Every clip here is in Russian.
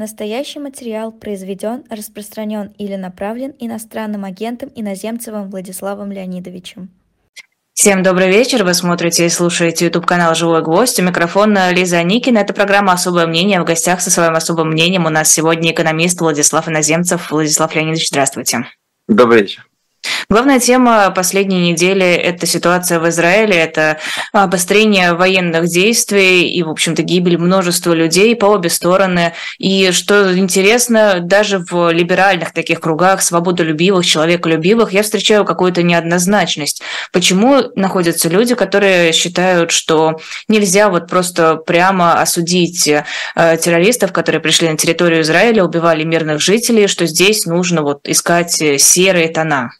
Настоящий материал произведен, распространен или направлен иностранным агентом Иноземцевым Владиславом Леонидовичем. Всем добрый вечер. Вы смотрите и слушаете YouTube-канал «Живой гвоздь». У микрофона Лиза Никина. Это программа «Особое мнение». В гостях со своим особым мнением у нас сегодня экономист Владислав Иноземцев. Владислав Леонидович, здравствуйте. Добрый вечер. Главная тема последней недели – это ситуация в Израиле, это обострение военных действий и, в общем-то, гибель множества людей по обе стороны. И что интересно, даже в либеральных таких кругах, свободолюбивых, человеколюбивых, я встречаю какую-то неоднозначность. Почему находятся люди, которые считают, что нельзя вот просто прямо осудить э, террористов, которые пришли на территорию Израиля, убивали мирных жителей, что здесь нужно вот искать серые тона?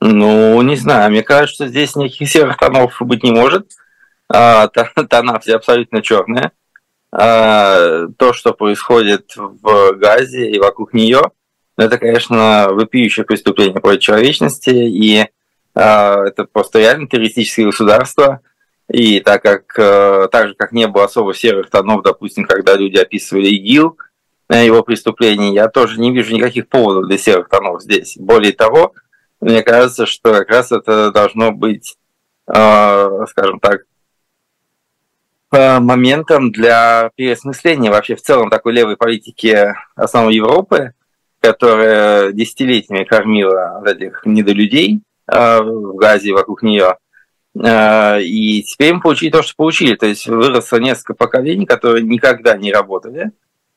Ну, не знаю, мне кажется, здесь никаких серых тонов быть не может. А, тона все абсолютно черные. А, то, что происходит в Газе и вокруг нее, это, конечно, вопиющее преступление против человечности, и а, это просто реально террористическое государство. И так как, а, так же, как не было особо серых тонов, допустим, когда люди описывали ИГИЛ, его преступления, я тоже не вижу никаких поводов для серых тонов здесь. Более того, мне кажется, что как раз это должно быть, э, скажем так, э, моментом для переосмысления вообще в целом такой левой политики основной Европы, которая десятилетиями кормила этих недолюдей э, в Газе вокруг нее. И теперь мы получили то, что получили. То есть выросло несколько поколений, которые никогда не работали,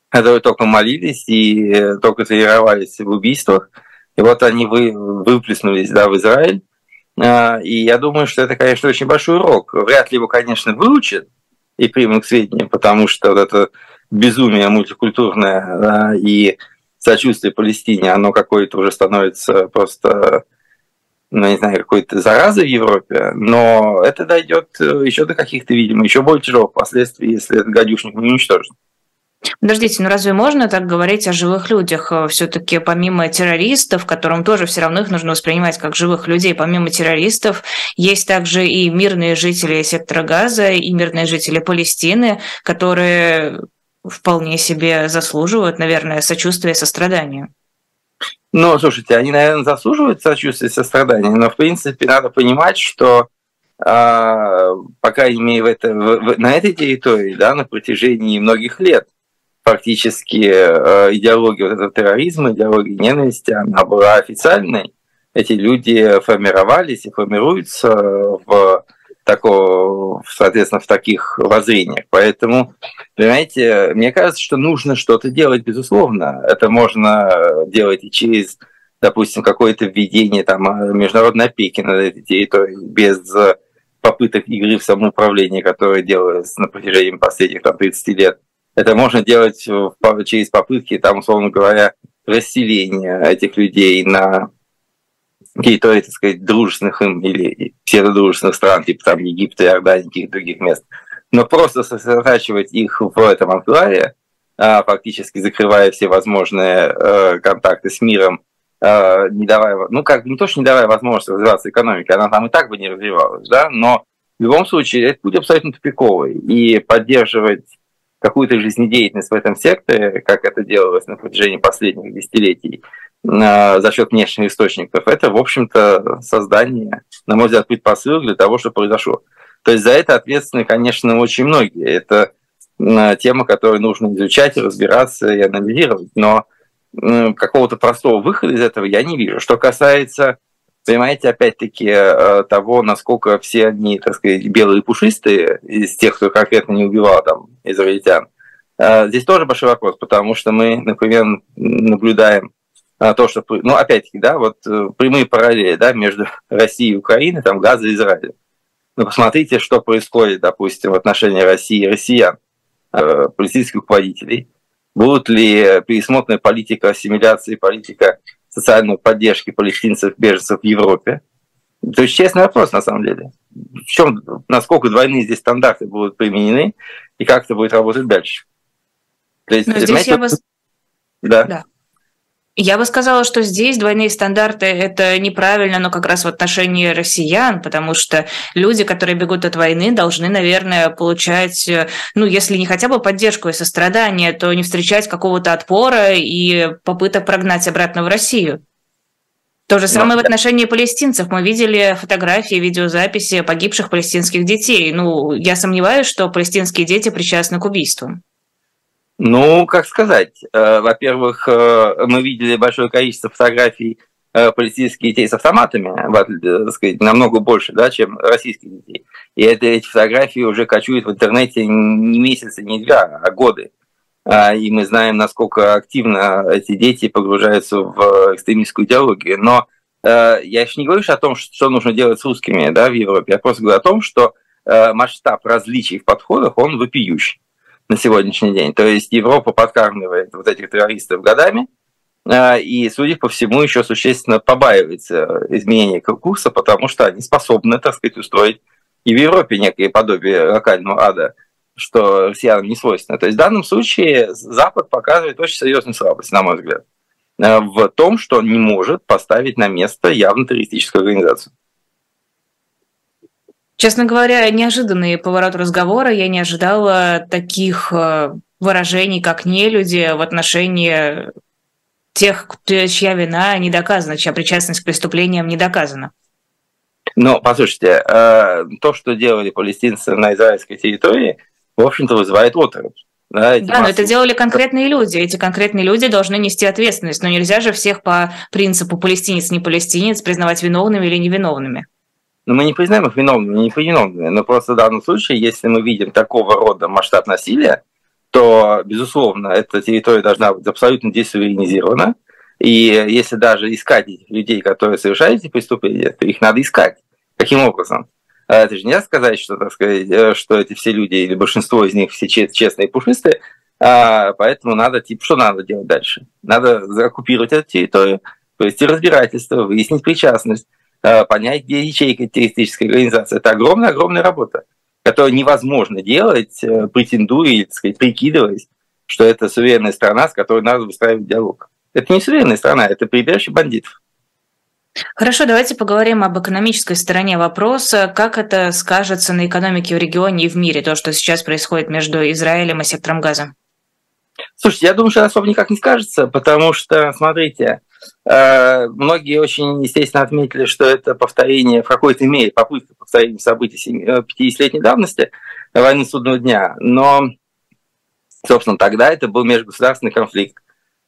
которые только молились и только тренировались в убийствах – и вот они вы, выплеснулись да, в Израиль. А, и я думаю, что это, конечно, очень большой урок. Вряд ли его, конечно, выучат и примут к сведению, потому что вот это безумие мультикультурное да, и сочувствие Палестине, оно какое-то уже становится просто, ну, не знаю, какой-то заразой в Европе, но это дойдет еще до каких-то, видимо, еще более тяжелых последствий, если этот гадюшник не уничтожен. Подождите, ну разве можно так говорить о живых людях? Э, Все-таки помимо террористов, которым тоже все равно их нужно воспринимать как живых людей, помимо террористов, есть также и мирные жители сектора Газа, и мирные жители Палестины, которые вполне себе заслуживают, наверное, сочувствия и сострадания. Ну, слушайте, они, наверное, заслуживают сочувствия и сострадания, но, в принципе, надо понимать, что э, по крайней мере, в это, в, в, на этой территории, да, на протяжении многих лет фактически э, идеология вот этого терроризма, идеология ненависти, она была официальной. Эти люди формировались и формируются в такого, соответственно, в таких воззрениях. Поэтому, понимаете, мне кажется, что нужно что-то делать, безусловно. Это можно делать и через, допустим, какое-то введение там, международной опеки на этой территории без попыток игры в самоуправление, которое делалось на протяжении последних там, 30 лет. Это можно делать через попытки, там, условно говоря, расселения этих людей на какие-то, так сказать, дружественных им или псевдодружественных стран, типа там Египта, Иордании, каких-то других мест. Но просто сосредотачивать их в этом анклаве, а, фактически закрывая все возможные э, контакты с миром, э, не давая, ну как не то, что не давая возможности развиваться экономике, она там и так бы не развивалась, да, но в любом случае это будет абсолютно тупиковый. И поддерживать какую-то жизнедеятельность в этом секторе, как это делалось на протяжении последних десятилетий, за счет внешних источников, это, в общем-то, создание, на мой взгляд, предпосылок для того, что произошло. То есть за это ответственны, конечно, очень многие. Это тема, которую нужно изучать, разбираться и анализировать. Но какого-то простого выхода из этого я не вижу. Что касается Понимаете, опять-таки, э, того, насколько все они, так сказать, белые и пушистые, из тех, кто конкретно не убивал там израильтян, э, здесь тоже большой вопрос, потому что мы, например, наблюдаем э, то, что, ну, опять-таки, да, вот прямые параллели, да, между Россией и Украиной, там, Газа и Израилем. Ну, посмотрите, что происходит, допустим, в отношении России и россиян, политических руководителей. Будут ли пересмотрена политика ассимиляции, политика социальной поддержки палестинцев, беженцев в Европе? То есть честный вопрос, на самом деле. В чем, насколько двойные здесь стандарты будут применены и как это будет работать дальше? То есть, Но здесь я вас... Да. да. Я бы сказала, что здесь двойные стандарты – это неправильно, но как раз в отношении россиян, потому что люди, которые бегут от войны, должны, наверное, получать, ну, если не хотя бы поддержку и сострадание, то не встречать какого-то отпора и попыток прогнать обратно в Россию. То же самое Но, в отношении палестинцев. Мы видели фотографии, видеозаписи погибших палестинских детей. Ну, я сомневаюсь, что палестинские дети причастны к убийству. Ну, как сказать, э, во-первых, э, мы видели большое количество фотографий э, палестинских детей с автоматами, так сказать, намного больше, да, чем российских детей. И это, эти фотографии уже кочуют в интернете не месяцы, не два, а годы. А, и мы знаем, насколько активно эти дети погружаются в экстремистскую идеологию. Но я еще не говорю о том, что нужно делать с русскими да, в Европе, я просто говорю о том, что масштаб различий в подходах, он вопиющий на сегодняшний день. То есть Европа подкармливает вот этих террористов годами, а, и, судя по всему, еще существенно побаивается изменения курса, потому что они способны, так сказать, устроить и в Европе некое подобие локального ада, что россиянам не свойственно. То есть в данном случае Запад показывает очень серьезную слабость, на мой взгляд, а, в том, что он не может поставить на место явно террористическую организацию. Честно говоря, неожиданный поворот разговора. Я не ожидала таких э, выражений, как не люди в отношении тех, чья вина не доказана, чья причастность к преступлениям не доказана. Ну, послушайте, э, то, что делали палестинцы на израильской территории, в общем-то, вызывает оторопь. Да, да но это делали конкретные люди. Эти конкретные люди должны нести ответственность. Но нельзя же всех по принципу палестинец, не палестинец признавать виновными или невиновными. Но мы не признаем их виновными, не невиновными. Но просто в данном случае, если мы видим такого рода масштаб насилия, то, безусловно, эта территория должна быть абсолютно десуверенизирована. И если даже искать людей, которые совершают эти преступления, то их надо искать. Каким образом? А это же нельзя сказать, что, так сказать, э, что эти все люди, или большинство из них все честные и пушистые, а поэтому надо, типа, что надо делать дальше? Надо оккупировать эту территорию, провести разбирательство, выяснить причастность, понять, где ячейка террористической организации. Это огромная-огромная работа, которую невозможно делать, э, претендуя или, так сказать, прикидываясь, что это суверенная страна, с которой надо выстраивать диалог. Это не суверенная страна, это прибежище бандитов. Хорошо, давайте поговорим об экономической стороне вопроса. Как это скажется на экономике в регионе и в мире, то, что сейчас происходит между Израилем и сектором газа? Слушайте, я думаю, что особо никак не скажется, потому что, смотрите, Э, многие очень, естественно, отметили, что это повторение в какой-то мере, попытка повторения событий 50-летней э, давности войны судного дня. Но, собственно, тогда это был межгосударственный конфликт,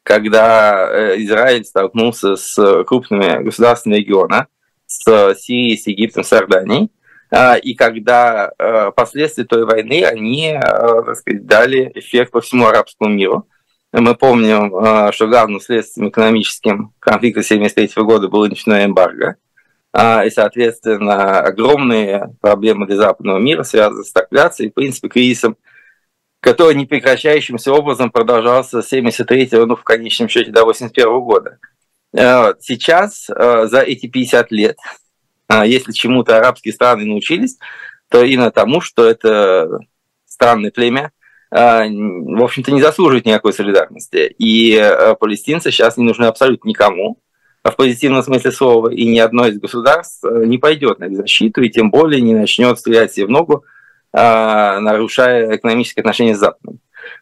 когда э, Израиль столкнулся с крупными государствами региона, с Сирией, с Египтом, с Иорданией, и когда последствия той войны, они, так сказать, дали эффект по всему арабскому миру – мы помним, а, что главным следствием экономическим конфликта 1973 года было ночное эмбарго. А, и, соответственно, огромные проблемы для западного мира связаны с стагфляцией, в принципе, кризисом, который непрекращающимся образом продолжался с 73 ну, в конечном счете, до 81 года. А, сейчас, за эти 50 лет, если чему-то арабские страны научились, то именно тому, что это странное племя, в общем-то, не заслуживает никакой солидарности. И э, палестинцы сейчас не нужны абсолютно никому, в позитивном смысле слова, и ни одно из государств э, не пойдет на их защиту, и тем более не начнет стрелять себе в ногу, а, нарушая экономические отношения с Западом.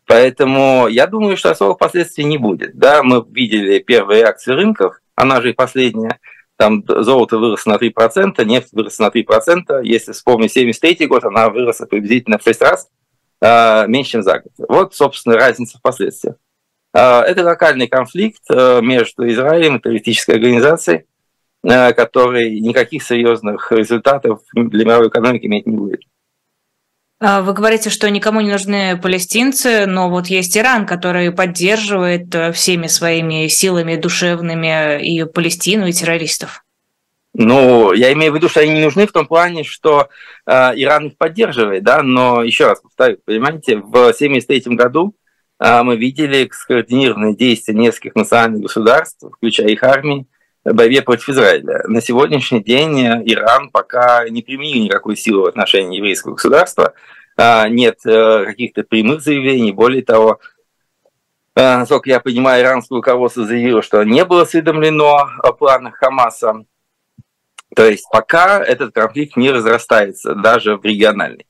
Поэтому я думаю, что особых последствий не будет. Да, мы видели первые реакции рынков, она же и последняя. Там золото выросло на 3%, нефть выросла на 3%. Если вспомнить 73 год, она выросла приблизительно в 6 раз – Э, меньше, чем за год. Вот, собственно, разница в последствиях. Э, это локальный конфликт э, между Израилем и террористической организацией, который никаких серьезных результатов для мировой экономики иметь не будет. А, вы говорите, что никому не нужны палестинцы, но вот есть Иран, который поддерживает всеми своими силами душевными и Палестину, и террористов. Ну, я имею в виду, что они не нужны в том плане, что э, Иран их поддерживает, да, но еще раз повторю, понимаете, в 1973 году э, мы видели скоординированные действия нескольких национальных государств, включая их армии, в борьбе против Израиля. На сегодняшний день Иран пока не применил никакой силы в отношении еврейского государства, э, нет э, каких-то прямых заявлений, более того, насколько я понимаю, иранское руководство заявило, что не было осведомлено о планах Хамаса. То есть пока этот конфликт не разрастается, даже в региональный.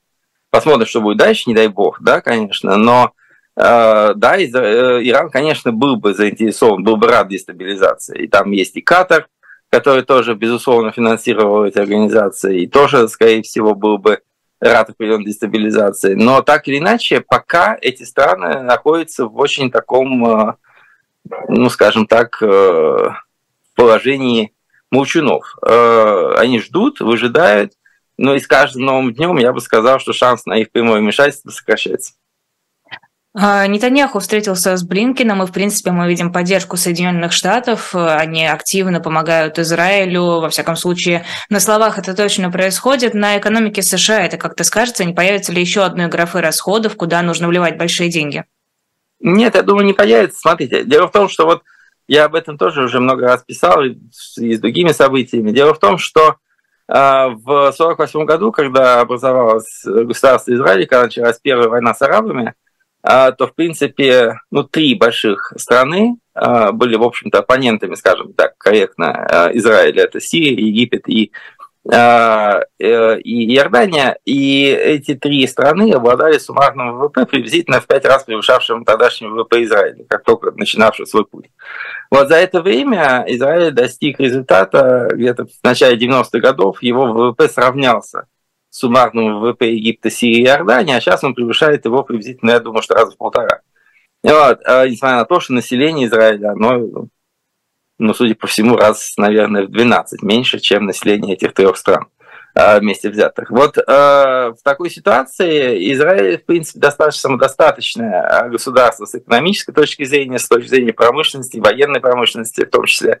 Посмотрим, что будет дальше, не дай бог, да, конечно, но э, да, э, Иран, конечно, был бы заинтересован, был бы рад дестабилизации. И там есть и Катар, который тоже, безусловно, финансировал эти организации, и тоже, скорее всего, был бы рад определенной дестабилизации. Но так или иначе, пока эти страны находятся в очень таком, э, ну, скажем так, положении молчунов. Они ждут, выжидают, но и с каждым новым днем я бы сказал, что шанс на их прямое вмешательство сокращается. А, Нетаньяху встретился с Блинкиным, и, в принципе, мы видим поддержку Соединенных Штатов. Они активно помогают Израилю. Во всяком случае, на словах это точно происходит. На экономике США это как-то скажется? Не появится ли еще одной графы расходов, куда нужно вливать большие деньги? Нет, я думаю, не появится. Смотрите, дело в том, что вот я об этом тоже уже много раз писал и с другими событиями. Дело в том, что а, в 1948 году, когда образовалось государство Израиль, когда началась первая война с арабами, а, то, в принципе, ну, три больших страны а, были, в общем-то, оппонентами, скажем так, корректно, Израиля. Это Сирия, Египет и Э, и Иордания, и эти три страны обладали суммарным ВВП приблизительно в пять раз превышавшим тогдашний ВВП Израиля, как только начинавший свой путь. Вот за это время Израиль достиг результата где-то в начале 90-х годов, его ВВП сравнялся с суммарным ВВП Египта, Сирии и Иордании, а сейчас он превышает его приблизительно, я думаю, что раза в полтора. Вот, а несмотря на то, что население Израиля, оно ну, судя по всему, раз, наверное, в 12 меньше, чем население этих трех стран вместе взятых. Вот э, в такой ситуации Израиль, в принципе, достаточно самодостаточное а, государство с экономической точки зрения, с точки зрения промышленности, военной промышленности в том числе,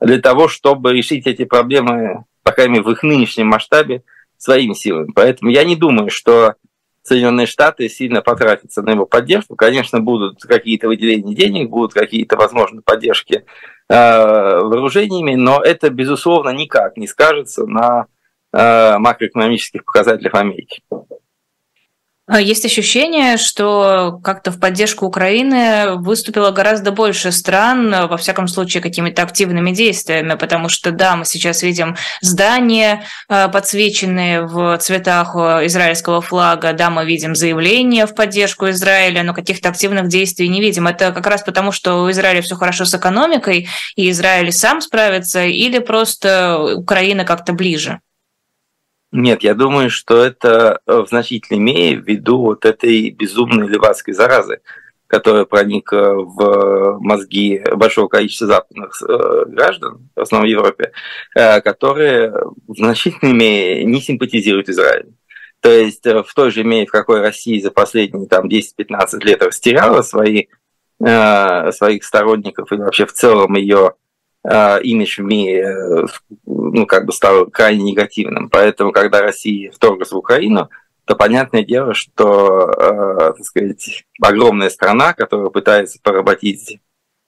для того, чтобы решить эти проблемы, по крайней мере, в их нынешнем масштабе своими силами. Поэтому я не думаю, что Соединенные Штаты сильно потратятся на его поддержку. Конечно, будут какие-то выделения денег, будут какие-то, возможно, поддержки э, вооружениями, но это, безусловно, никак не скажется на э, макроэкономических показателях Америки. А есть ощущение, что как-то в поддержку Украины выступило гораздо больше стран, во всяком случае, какими-то активными действиями, потому что, да, мы сейчас видим здания, а, подсвеченные в цветах израильского флага, да, мы видим заявления в поддержку Израиля, но каких-то активных действий не видим. Это как раз потому, что у Израиля все хорошо с экономикой, и Израиль сам справится, или просто Украина как-то ближе? Нет, я думаю, что это э, в значительной мере ввиду вот этой безумной левацкой заразы, которая проникла в мозги большого количества западных э, граждан, в основном в Европе, э, которые в значительной мере не симпатизируют Израилю. То есть в той же мере, в какой Россия за последние там, 10-15 лет растеряла свои, своих сторонников и вообще в целом ее Э, имидж в мире э, ну, как бы стал крайне негативным. Поэтому, когда Россия вторглась в Украину, то понятное дело, что э, так сказать, огромная страна, которая пытается поработить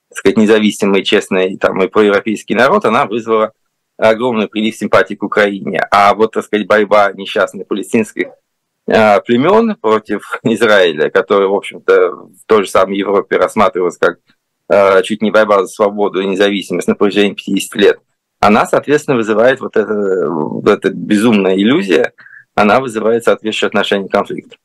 так сказать, независимый, честный там, и проевропейский народ, она вызвала огромный прилив симпатии к Украине. А вот, так сказать, борьба несчастных палестинских э, племен против Израиля, который, в общем-то, в той же самой Европе рассматривалась как чуть не борьба за свободу и независимость на протяжении 50 лет, она, соответственно, вызывает вот это, вот эта безумная иллюзия, она вызывает соответствующее отношение к конфликту.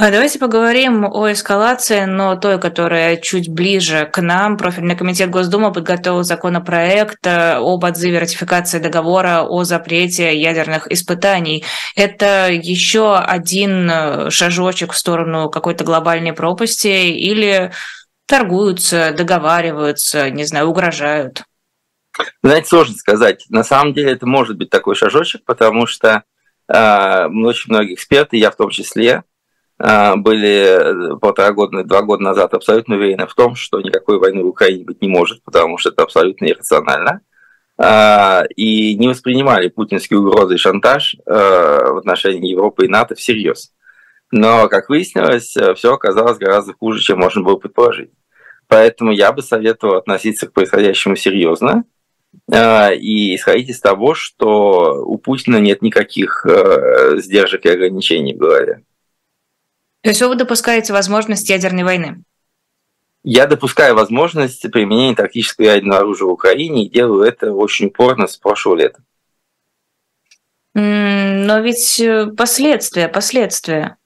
А давайте поговорим о эскалации, но той, которая чуть ближе к нам. Профильный комитет Госдумы подготовил законопроект э, об отзыве ратификации договора о запрете ядерных испытаний. Это еще один э, шажочек в сторону какой-то глобальной пропасти или торгуются, договариваются, не знаю, угрожают? Знаете, сложно сказать. На самом деле это может быть такой шажочек, потому что э, очень многие эксперты, я в том числе, э, были полтора года, два года назад абсолютно уверены в том, что никакой войны в Украине быть не может, потому что это абсолютно иррационально. Э, и не воспринимали путинские угрозы и шантаж э, в отношении Европы и НАТО всерьез. Но, как выяснилось, все оказалось гораздо хуже, чем можно было предположить. Поэтому я бы советовал относиться к происходящему серьезно э, и исходить из того, что у Путина нет никаких э, сдержек и ограничений в голове. То есть вы допускаете возможность ядерной войны? Я допускаю возможность применения тактического ядерного оружия в Украине и делаю это очень упорно с прошлого лета. Но ведь э, последствия, последствия.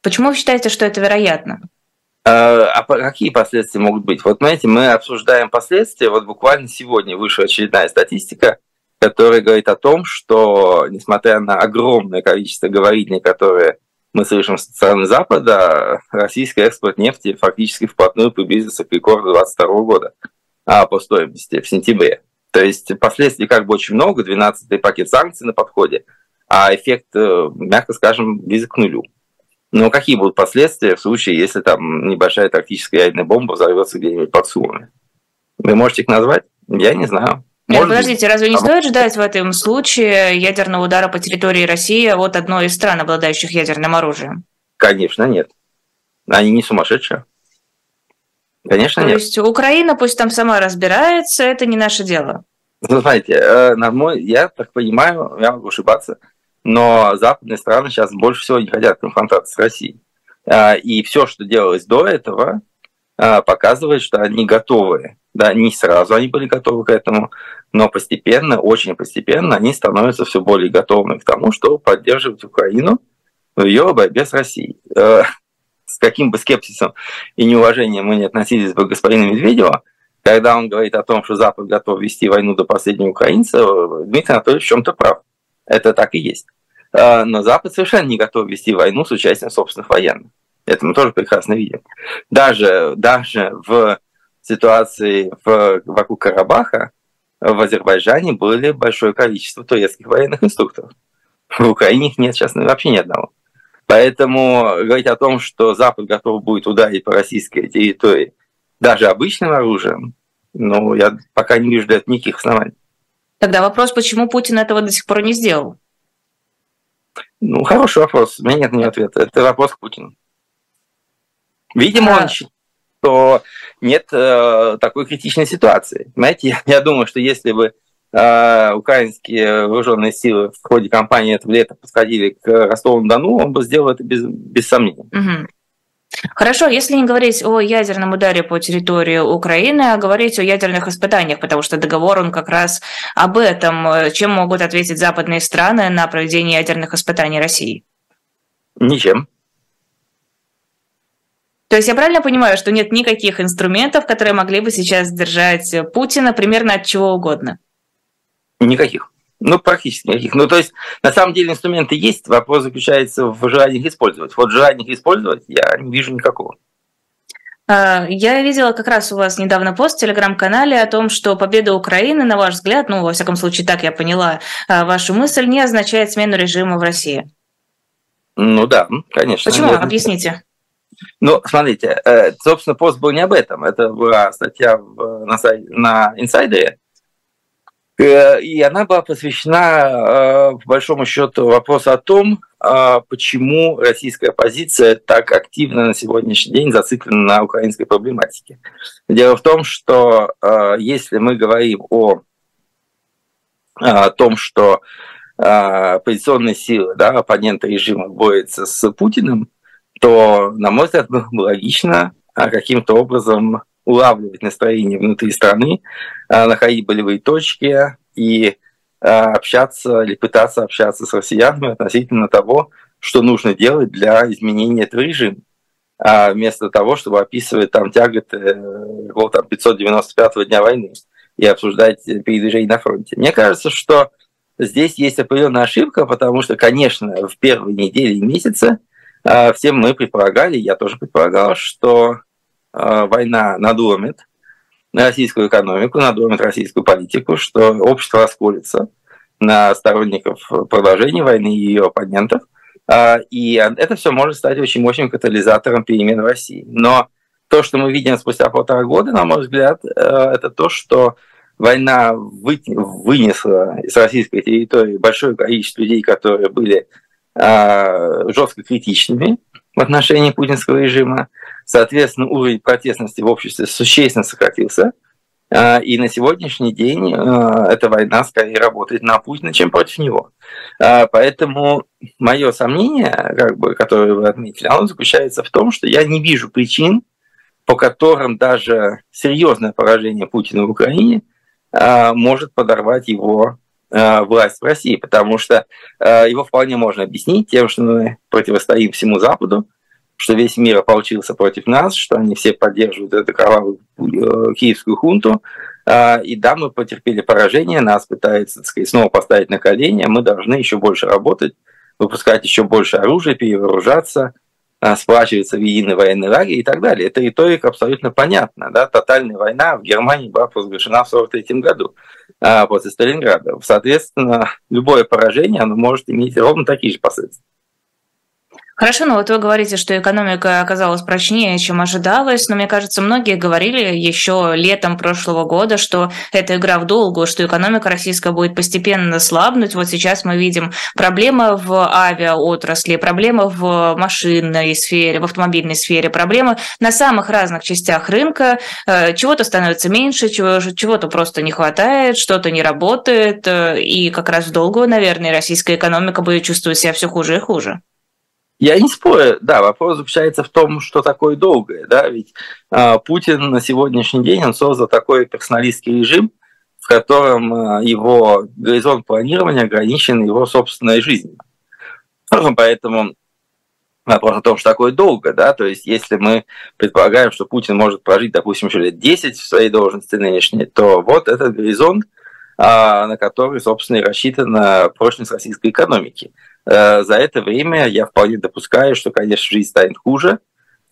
Почему вы считаете, что это вероятно? А, а какие последствия могут быть? Вот, знаете, мы обсуждаем последствия. Вот буквально сегодня вышла очередная статистика, которая говорит о том, что, несмотря на огромное количество говорителей, которые мы слышим со стороны Запада, российский экспорт нефти фактически вплотную приблизился к рекорду 2022 года а, по стоимости в сентябре. То есть последствий как бы очень много, 12-й пакет санкций на подходе, а эффект, э, мягко скажем, близок к нулю. Но какие будут последствия в случае, если там небольшая тактическая ядерная бомба взорвется где-нибудь под Сумами? Вы можете их назвать? Я не знаю. Нет, Может подождите, разве не а стоит ждать в этом случае ядерного удара по территории России от одной из стран, обладающих ядерным оружием? Конечно, нет. Они не сумасшедшие. Конечно, То нет. То есть Украина пусть там сама разбирается, это не наше дело. Ну, знаете, э, на мой, я так понимаю, я могу ошибаться, но западные страны сейчас больше всего не хотят конфронтации с Россией. А, и все, что делалось до этого, а, показывает, что они готовы. Да, не сразу они были готовы к этому, но постепенно, очень постепенно они становятся все более готовыми к тому, чтобы поддерживать Украину в ее борьбе с Россией. Э, с каким бы скепсисом и неуважением мы не относились бы к господину Медведеву, когда он говорит о том, что Запад готов вести войну до последнего украинца, Дмитрий Анатольевич в чем-то прав. Это так и есть. Э, но Запад совершенно не готов вести войну с участием собственных военных. Это мы тоже прекрасно видим. Даже, даже в ситуации в, вокруг Карабаха в Азербайджане были большое количество турецких военных инструкторов. В Украине их нет сейчас вообще ни одного. Поэтому говорить о том, что Запад готов будет ударить по российской территории даже обычным оружием, ну, я пока не вижу для этого никаких оснований. Тогда вопрос, почему Путин этого до сих пор не сделал? Ну, хороший вопрос. У меня нет него ответа. Это вопрос к Путину. Видимо, а... он считает, что нет э, такой критичной ситуации. Знаете, я, я думаю, что если бы э, украинские вооруженные силы в ходе кампании этого лета подходили к Ростову-на-Дону, он бы сделал это без, без сомнения. Угу. Хорошо, если не говорить о ядерном ударе по территории Украины, а говорить о ядерных испытаниях, потому что договор, он как раз об этом. Чем могут ответить западные страны на проведение ядерных испытаний России? Ничем. То есть я правильно понимаю, что нет никаких инструментов, которые могли бы сейчас держать Путина примерно от чего угодно? Никаких. Ну, практически никаких. Ну, то есть, на самом деле, инструменты есть, вопрос заключается в желании их использовать. Вот желание их использовать я не вижу никакого. А, я видела как раз у вас недавно пост в телеграм-канале о том, что победа Украины, на ваш взгляд, ну, во всяком случае, так я поняла а, вашу мысль, не означает смену режима в России. Ну да, конечно. Почему? Объясните. Ну, смотрите, э, собственно, пост был не об этом. Это была статья на, сайте, на инсайдере. Э, и она была посвящена, э, по большому счету, вопросу о том, почему российская оппозиция так активно на сегодняшний день зациклена на украинской проблематике. Дело в том, что если мы говорим о, о том, что оппозиционные силы, да, оппоненты режима борются с Путиным, то, на мой взгляд, было бы логично а, каким-то образом улавливать настроение внутри страны, а, находить болевые точки и а, общаться или пытаться общаться с россиянами относительно того, что нужно делать для изменения этого режима. А вместо того, чтобы описывать там тяготы э, там, 595-го дня войны и обсуждать передвижение на фронте. Мне кажется, что здесь есть определенная ошибка, потому что, конечно, в первые недели и месяцы а, все мы предполагали, я тоже предполагал, что война надломит российскую экономику, надломит российскую политику, что общество расколется на сторонников продолжения войны и ее оппонентов. А, и это все может стать очень мощным катализатором перемен в России. Но то, что мы видим спустя полтора года, на мой взгляд, это то, что война вынесла из российской территории большое количество людей, которые были а, жестко критичными в отношении путинского режима. Соответственно, уровень протестности в обществе существенно сократился. А, и на сегодняшний день а, эта война скорее работает на Путина, чем против него. Поэтому мое сомнение, как бы, которое вы отметили, оно заключается в том, что я не вижу причин по которым даже серьезное поражение Путина в Украине может подорвать его власть в России, потому что его вполне можно объяснить тем, что мы противостоим всему Западу, что весь мир ополчился против нас, что они все поддерживают эту кровавую э, киевскую хунту. Э, и да, мы потерпели поражение, нас пытаются так сказать, снова поставить на колени, мы должны еще больше работать, выпускать еще больше оружия, перевооружаться, э, сплачиваться в единый военный лагерь и так далее. Это риторика абсолютно понятна. Да? Тотальная война в Германии была провозглашена в 1943 году э, после Сталинграда. Соответственно, любое поражение оно может иметь ровно такие же последствия. Хорошо, но вот вы говорите, что экономика оказалась прочнее, чем ожидалось, но мне кажется, многие говорили еще летом прошлого года, что это игра в долгую, что экономика российская будет постепенно слабнуть. Вот сейчас мы видим проблемы в авиаотрасли, проблемы в машинной сфере, в автомобильной сфере, проблемы на самых разных частях рынка. Э, чего-то становится меньше, чего-то просто не хватает, что-то не работает, э, и как раз в долгую, наверное, российская экономика будет чувствовать себя все хуже и хуже. Я не спорю, да, вопрос заключается в том, что такое долгое, да, ведь э, Путин на сегодняшний день, он создал такой персоналистский режим, в котором э, его горизонт планирования ограничен его собственной жизнью. Поэтому вопрос о том, что такое долго, да, то есть если мы предполагаем, что Путин может прожить, допустим, еще лет 10 в своей должности нынешней, то вот этот горизонт, на который, собственно, и рассчитана прочность российской экономики. Э, за это время я вполне допускаю, что, конечно, жизнь станет хуже,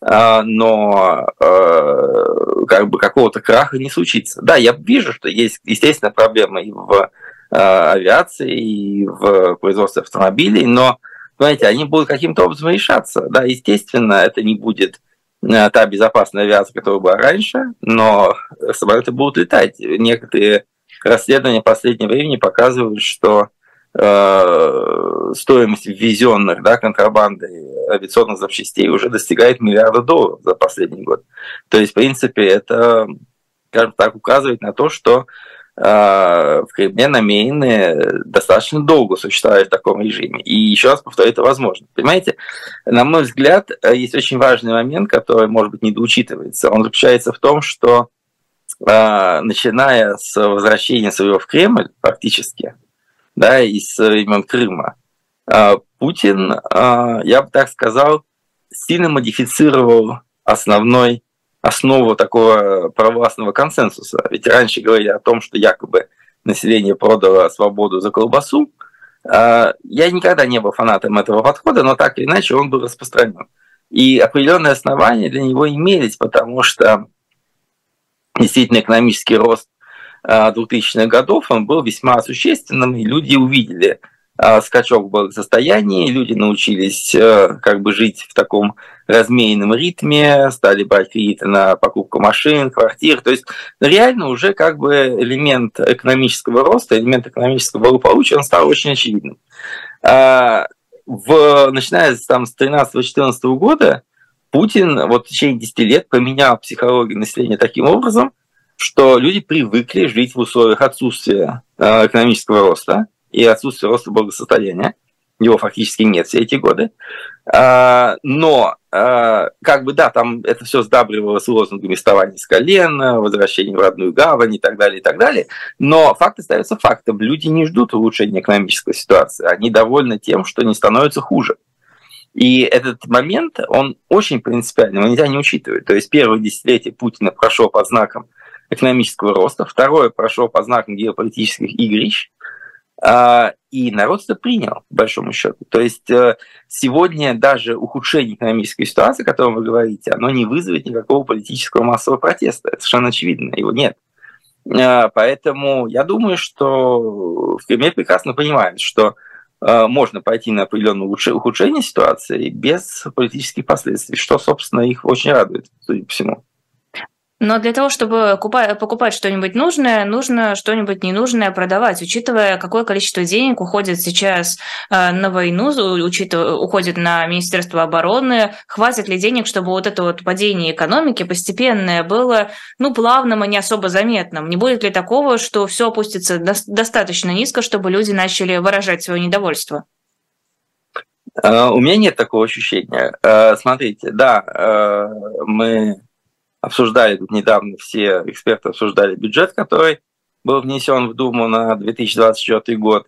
э, но э, как бы какого-то краха не случится. Да, я вижу, что есть, естественно, проблемы и в авиации, и в производстве автомобилей, но, знаете, они будут каким-то образом решаться. Да, естественно, это не будет та безопасная авиация, которая была раньше, но самолеты будут летать. Некоторые расследования последнего времени показывают, что Э, стоимость ввезенных да, контрабандой авиационных запчастей уже достигает миллиарда долларов за последний год. То есть, в принципе, это, скажем так, указывает на то, что э, в Кремле намерены достаточно долго существовать в таком режиме. И еще раз повторю, это возможно. Понимаете, на мой взгляд, есть очень важный момент, который, может быть, недоучитывается. Он заключается в том, что э, начиная с возвращения своего в Кремль, фактически, да, из времен Крыма. А, Путин, а, я бы так сказал, сильно модифицировал основной, основу такого провластного консенсуса. Ведь раньше говорили о том, что якобы население продало свободу за колбасу. А, я никогда не был фанатом этого подхода, но так или иначе он был распространен. И определенные основания для него имелись, потому что действительно экономический рост 2000-х годов, он был весьма существенным, и люди увидели а, скачок в благосостоянии, люди научились э, как бы жить в таком размеренном ритме, стали брать кредиты на покупку машин, квартир. То есть реально уже как бы элемент экономического роста, элемент экономического благополучия, он стал очень очевидным. В, начиная там, с 13-14 года Путин вот в течение 10 лет поменял психологию населения таким образом – что люди привыкли жить в условиях отсутствия э, экономического роста и отсутствия роста благосостояния. Его фактически нет все эти годы. А, но, а, как бы, да, там это все сдабривалось лозунгами «вставание с колен», «возвращение в родную гавань» и так далее, и так далее. Но факт остается фактом. Люди не ждут улучшения экономической ситуации. Они довольны тем, что не становится хуже. И этот момент, он очень принципиальный, его нельзя не учитывать. То есть первое десятилетие Путина прошло под знаком экономического роста, второе прошло по знакам геополитических игрищ, а, и народ это принял, по большому счету. То есть э, сегодня даже ухудшение экономической ситуации, о котором вы говорите, оно не вызовет никакого политического массового протеста. Это совершенно очевидно, его нет. А, поэтому я думаю, что в Кремле прекрасно понимают, что э, можно пойти на определенное ухудшение ситуации без политических последствий, что, собственно, их очень радует, судя по всему. Но для того, чтобы покупать что-нибудь нужное, нужно что-нибудь ненужное продавать. Учитывая, какое количество денег уходит сейчас э, на войну, учитывая, уходит на Министерство обороны, хватит ли денег, чтобы вот это вот падение экономики постепенное было ну, плавным и не особо заметным? Не будет ли такого, что все опустится достаточно низко, чтобы люди начали выражать свое недовольство? Э, у меня нет такого ощущения. Э, смотрите, да, мы обсуждали тут недавно, все эксперты обсуждали бюджет, который был внесен в Думу на 2024 год,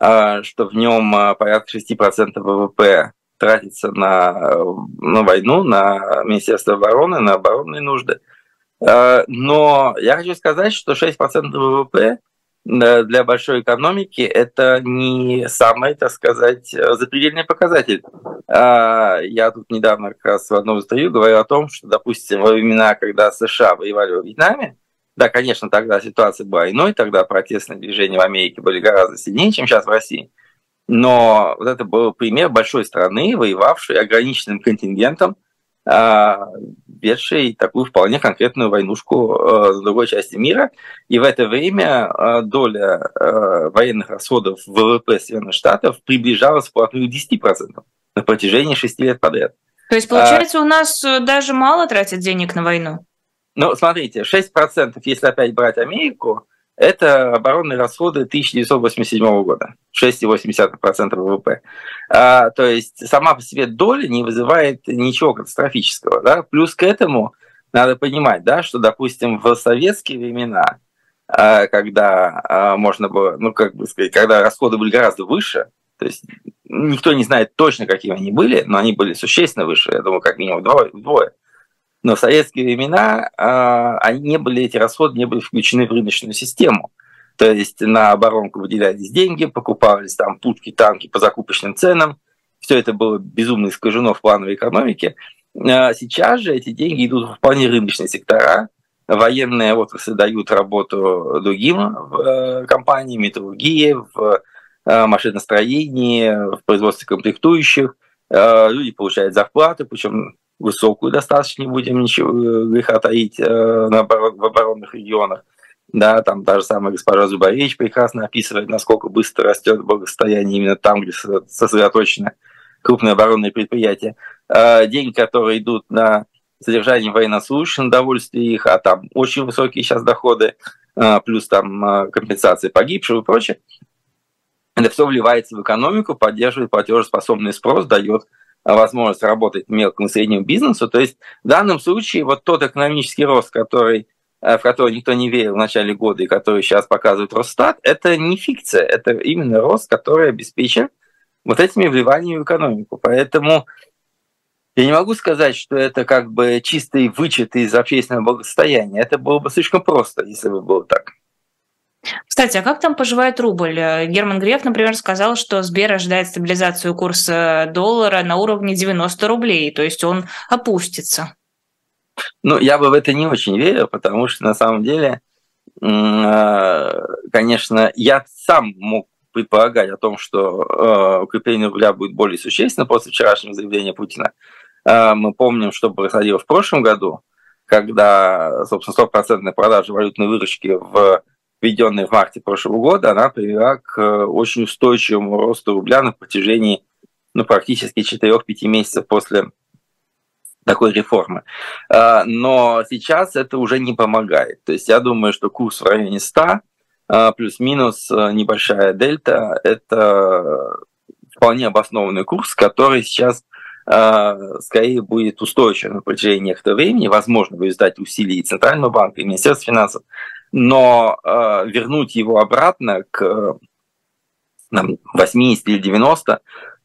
а, что в нем а, порядка 6% ВВП тратится на, на войну, на Министерство обороны, на оборонные нужды. А, но я хочу сказать, что 6% ВВП для большой экономики это не самый, так сказать, запредельный показатель. Я тут недавно как раз в одном интервью говорил о том, что, допустим, во времена, когда США воевали во Вьетнаме, да, конечно, тогда ситуация была иной, тогда протестные движения в Америке были гораздо сильнее, чем сейчас в России. Но вот это был пример большой страны, воевавшей ограниченным контингентом, а, ведшей такую вполне конкретную войнушку а, с другой части мира. И в это время а, доля военных расходов в ВВП Соединенных Штатов приближалась вплотную к 10% на протяжении шести лет подряд. То есть, получается, у нас э, даже мало тратят денег на войну? Ну, смотрите, 6%, если опять брать Америку, это оборонные расходы 1987 года, 6,8% ВВП. А, то есть сама по себе доля не вызывает ничего катастрофического. Да? Плюс к этому надо понимать, да, что, допустим, в советские времена, а, когда а, можно было, ну, как бы сказать, когда расходы были гораздо выше, то есть никто не знает точно, какими они были, но они были существенно выше, я думаю, как минимум вдвое. вдвое. Но в советские времена они не были, эти расходы не были включены в рыночную систему. То есть на оборонку выделялись деньги, покупались там путки, танки по закупочным ценам. Все это было безумно искажено в плановой экономике. А сейчас же эти деньги идут в вполне рыночные сектора. Военные отрасли дают работу другим э, компаниям, металлургии, в э, машиностроении, в производстве комплектующих. Э, люди получают зарплаты, причем высокую достаточно, не будем ничего э, греха таить на, в оборонных регионах. Да, там та же самая госпожа Зубаревич прекрасно описывает, насколько быстро растет благосостояние именно там, где сосредоточено крупные оборонные предприятия. Э, деньги, которые идут на содержание военнослужащих, на довольствие их, а там очень высокие сейчас доходы, плюс там компенсации погибших и прочее, это все вливается в экономику, поддерживает платежеспособный спрос, дает возможность работать мелкому и среднему бизнесу. То есть в данном случае вот тот экономический рост, который, в который никто не верил в начале года и который сейчас показывает Росстат, это не фикция, это именно рост, который обеспечен вот этими вливаниями в экономику. Поэтому я не могу сказать, что это как бы чистый вычет из общественного благосостояния. Это было бы слишком просто, если бы было так. Кстати, а как там поживает рубль? Э, Герман Греф, например, сказал, что Сбер ожидает стабилизацию курса доллара на уровне 90 рублей, то есть он опустится. Ну, я бы в это не очень верю, потому что на самом деле, э, конечно, я сам мог предполагать о том, что э, укрепление рубля будет более существенно после вчерашнего заявления Путина. Мы помним, что происходило в прошлом году, когда, собственно, стопроцентная продажа валютной выручки в введенная в марте прошлого года, она привела к э, очень устойчивому росту рубля на протяжении ну, практически 4-5 месяцев после такой реформы. А, но сейчас это уже не помогает. То есть я думаю, что курс в районе 100 а, плюс-минус э, небольшая дельта – это вполне обоснованный курс, который сейчас а, скорее будет устойчив на протяжении некоторого времени, возможно, в результате усилий Центрального банка и Министерства финансов, но вернуть его обратно к там, 80 или 90,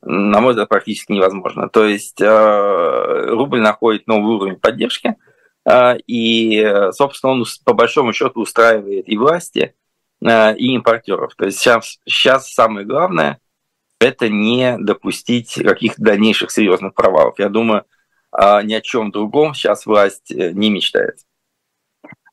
на мой взгляд, практически невозможно. То есть э, рубль находит новый уровень поддержки, э, и, собственно, он по большому счету устраивает и власти, э, и импортеров. То есть сейчас, сейчас самое главное – это не допустить каких-то дальнейших серьезных провалов. Я думаю, ни о чем другом сейчас власть не мечтает.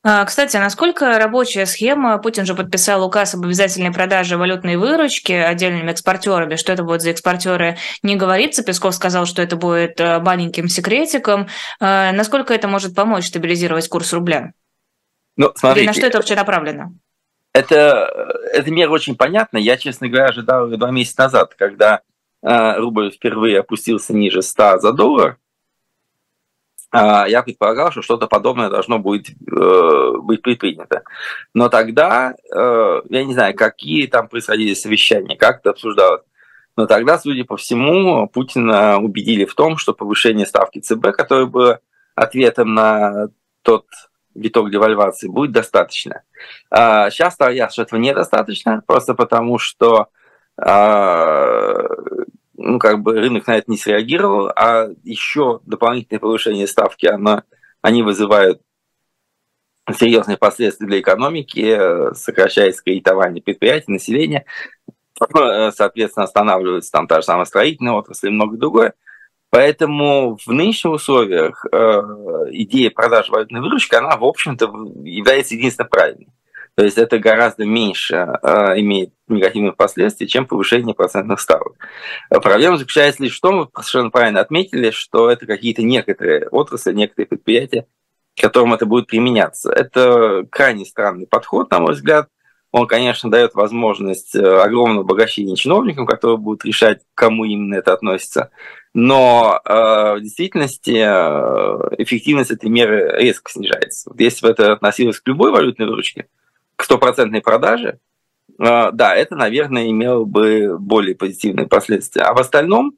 А, кстати, насколько рабочая схема? Путин же подписал указ об обязательной продаже валютной выручки отдельными экспортерами. Что это будет за экспортеры, не говорится. Песков сказал, что это будет э, маленьким секретиком. А, насколько это может помочь стабилизировать курс рубля? Ну, смотрите, Или на что это вообще направлено? Это, эта мера очень понятна. Я, честно говоря, ожидал ее два месяца назад, когда э, рубль впервые опустился ниже 100 за доллар. А, я предполагал, что что-то подобное должно будет э, быть предпринято. Но тогда, э, я не знаю, какие там происходили совещания, как это обсуждалось. Но тогда, судя по всему, Путина убедили в том, что повышение ставки ЦБ, которое было ответом на тот виток девальвации будет достаточно. А, сейчас ясно, что этого недостаточно, просто потому что а, ну, как бы рынок на это не среагировал, а еще дополнительное повышение ставки, оно, они вызывают серьезные последствия для экономики, сокращается кредитование предприятий, населения, соответственно, останавливается там та же самая строительная отрасль и многое другое. Поэтому в нынешних условиях э, идея продажи валютной выручки, она, в общем-то, является единственно правильной. То есть это гораздо меньше э, имеет негативных последствий, чем повышение процентных ставок. Проблема заключается лишь в том, вы совершенно правильно отметили, что это какие-то некоторые отрасли, некоторые предприятия, которым это будет применяться. Это крайне странный подход, на мой взгляд. Он, конечно, дает возможность э, огромного обогащения чиновникам, которые будут решать, к кому именно это относится. Но э, в действительности э, эффективность этой меры резко снижается. Вот если бы это относилось к любой валютной выручке, к стопроцентной продаже, э, да, это, наверное, имело бы более позитивные последствия. А в остальном,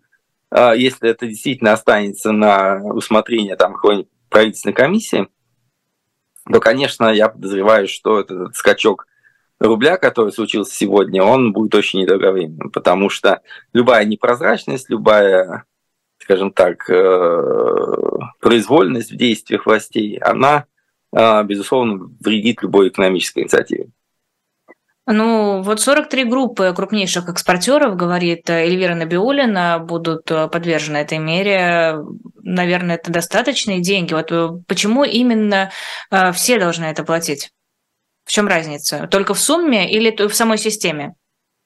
э, если это действительно останется на усмотрение там какой-нибудь правительственной комиссии, то, конечно, я подозреваю, что этот скачок рубля, который случился сегодня, он будет очень недолговременным, потому что любая непрозрачность, любая, скажем так, э, произвольность в действиях властей, она, безусловно, вредит любой экономической инициативе. Ну, вот 43 группы крупнейших экспортеров, говорит Эльвира Набиулина, будут подвержены этой мере. Наверное, это достаточные деньги. Вот почему именно все должны это платить? В чем разница? Только в сумме или в самой системе?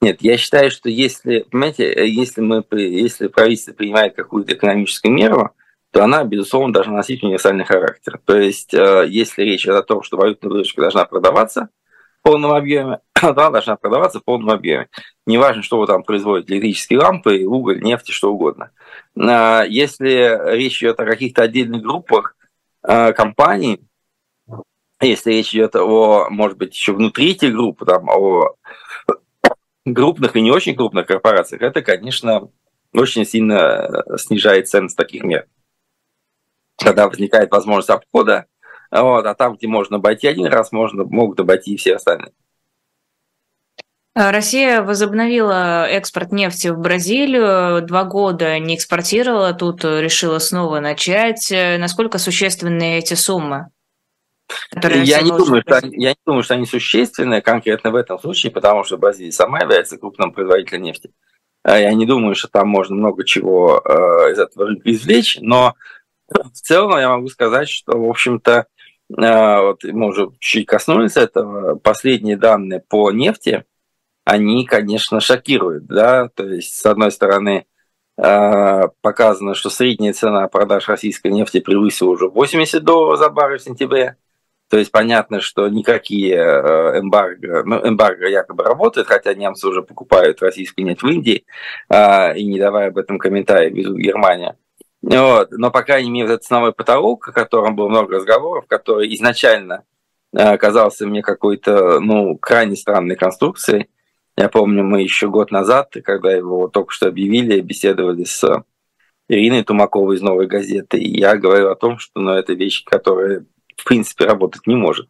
Нет, я считаю, что если, понимаете, если, мы, если правительство принимает какую-то экономическую меру, то она, безусловно, должна носить универсальный характер. То есть, э, если речь идет о том, что валютная выручка должна продаваться в полном объеме, она должна продаваться в полном объеме. Неважно, что вы там производите, электрические лампы, уголь, нефть, что угодно. А если речь идет о каких-то отдельных группах э, компаний, если речь идет о, может быть, еще внутри этих групп, там, о крупных и не очень крупных корпорациях, это, конечно, очень сильно снижает ценность таких мер. Когда возникает возможность обхода, вот, а там, где можно обойти один раз, можно, могут обойти и все остальные. Россия возобновила экспорт нефти в Бразилию, два года не экспортировала, тут решила снова начать. Насколько существенны эти суммы? Я не, думаю, что они, я не думаю, что они существенные конкретно в этом случае, потому что Бразилия сама является крупным производителем нефти. А я не думаю, что там можно много чего э, из этого извлечь, но в целом я могу сказать, что, в общем-то, э, вот мы уже чуть коснулись этого, последние данные по нефти, они, конечно, шокируют, да, то есть, с одной стороны, э, показано, что средняя цена продаж российской нефти превысила уже 80 долларов за баррель в сентябре, то есть понятно, что никакие э, эмбарго, ну, эмбарго якобы работают, хотя немцы уже покупают российскую нефть в Индии, и не давая об этом комментариев, везут Германия. Вот. Но, по крайней мере, этот ценовой потолок, о котором было много разговоров, который изначально э, казался мне какой-то, ну, крайне странной конструкцией. Я помню, мы еще год назад, когда его только что объявили, беседовали с Ириной Тумаковой из «Новой газеты», и я говорил о том, что ну, это вещи, которые в принципе работать не может.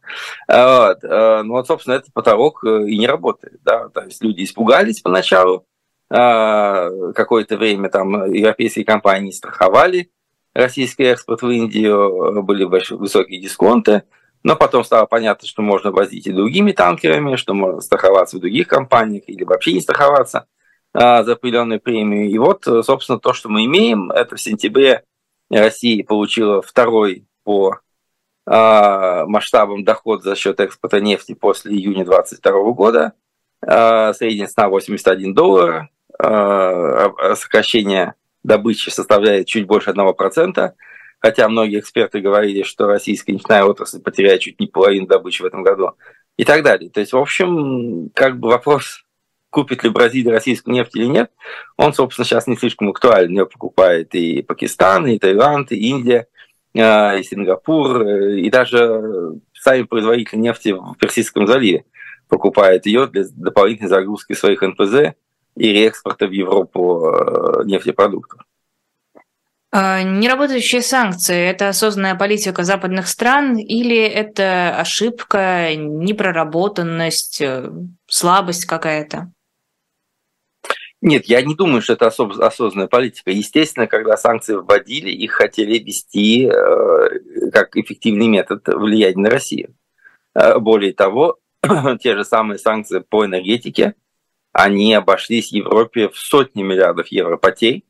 А вот. А, ну вот, собственно, этот потолок э, и не работает. Да? То есть люди испугались поначалу, какое-то время там европейские компании страховали российский экспорт в Индию, были большие, высокие дисконты, но потом стало понятно, что можно возить и другими танкерами, что можно страховаться в других компаниях или вообще не страховаться за определенную премию. И вот, собственно, то, что мы имеем, это в сентябре Россия получила второй по а, масштабом доход за счет экспорта нефти после июня 2022 года. А, средняя цена 81 доллар. А, сокращение добычи составляет чуть больше 1%. Хотя многие эксперты говорили, что российская нефтяная отрасль потеряет чуть не половину добычи в этом году. И так далее. То есть, в общем, как бы вопрос, купит ли Бразилия российскую нефть или нет, он, собственно, сейчас не слишком актуален. Ее покупает и Пакистан, и Таиланд, и Индия. А, и Сингапур, э, и даже сами производители нефти в Персидском заливе покупают ее для дополнительной загрузки своих НПЗ и реэкспорта в Европу э, нефтепродуктов. А, неработающие санкции – это осознанная политика западных стран или это ошибка, непроработанность, э, слабость какая-то? Нет, я не думаю, что это особ- осознанная политика. Естественно, когда санкции вводили, их хотели вести э, как эффективный метод влияния на Россию. Более того, те же самые санкции по энергетике, они обошлись Европе в сотни миллиардов евро потерь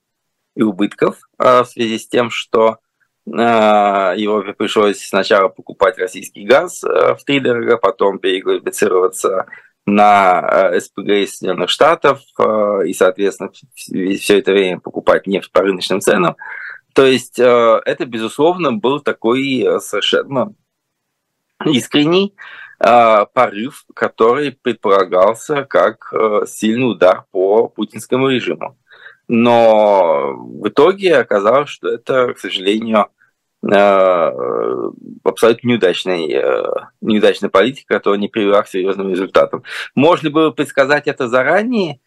и убытков э, в связи с тем, что э, Европе пришлось сначала покупать российский газ э, в три дорого, потом переквалифицироваться на СПГ из Соединенных Штатов и, соответственно, все это время покупать нефть по рыночным ценам. То есть это, безусловно, был такой совершенно искренний порыв, который предполагался как сильный удар по путинскому режиму. Но в итоге оказалось, что это, к сожалению, э, абсолютно неудачная, э, неудачная политика, которая не привела к серьезным результатам. Можно было предсказать это заранее,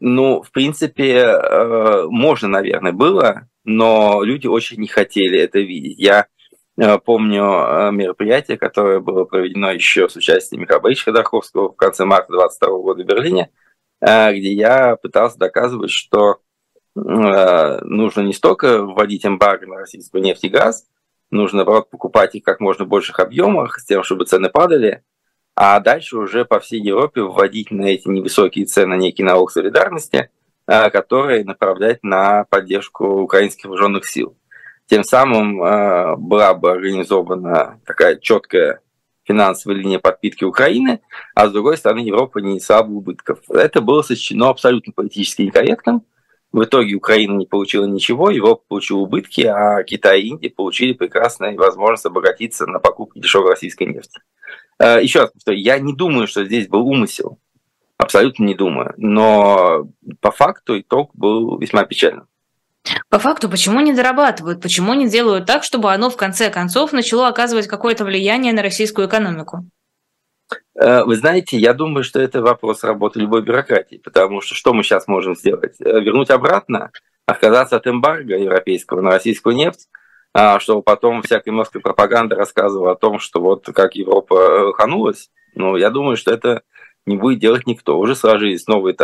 ну, в принципе, э, можно, наверное, было, но люди очень не хотели это видеть. Я помню мероприятие, которое было проведено еще с участием Михаила Ходорковского в конце марта 2022 года в Берлине, где я пытался доказывать, что Э, нужно не столько вводить эмбарго на российскую нефть и газ, нужно, наоборот, покупать их как можно больших объемах, с тем, чтобы цены падали, а дальше уже по всей Европе вводить на эти невысокие цены некий налог солидарности, э, который направлять на поддержку украинских вооруженных сил. Тем самым э, была бы организована такая четкая финансовая линия подпитки Украины, а с другой стороны Европа не несла бы убытков. Это было сочтено абсолютно политически некорректным, в итоге Украина не получила ничего, Европа получила убытки, а Китай и Индия получили прекрасную возможность обогатиться на покупке дешевой российской нефти. Э, Еще раз повторю, я не думаю, что здесь был умысел. Абсолютно не думаю. Но по факту итог был весьма печальным. По факту, почему не дорабатывают? Почему не делают так, чтобы оно в конце концов начало оказывать какое-то влияние на российскую экономику? Э, вы знаете, я думаю, что это вопрос работы любой бюрократии, потому что что мы сейчас можем сделать? Э, вернуть обратно, отказаться от эмбарго европейского на российскую нефть, а, чтобы потом всякая морская пропаганда рассказывала о том, что вот как Европа ханулась. Ну, я думаю, что это не будет делать никто. Уже сложились новые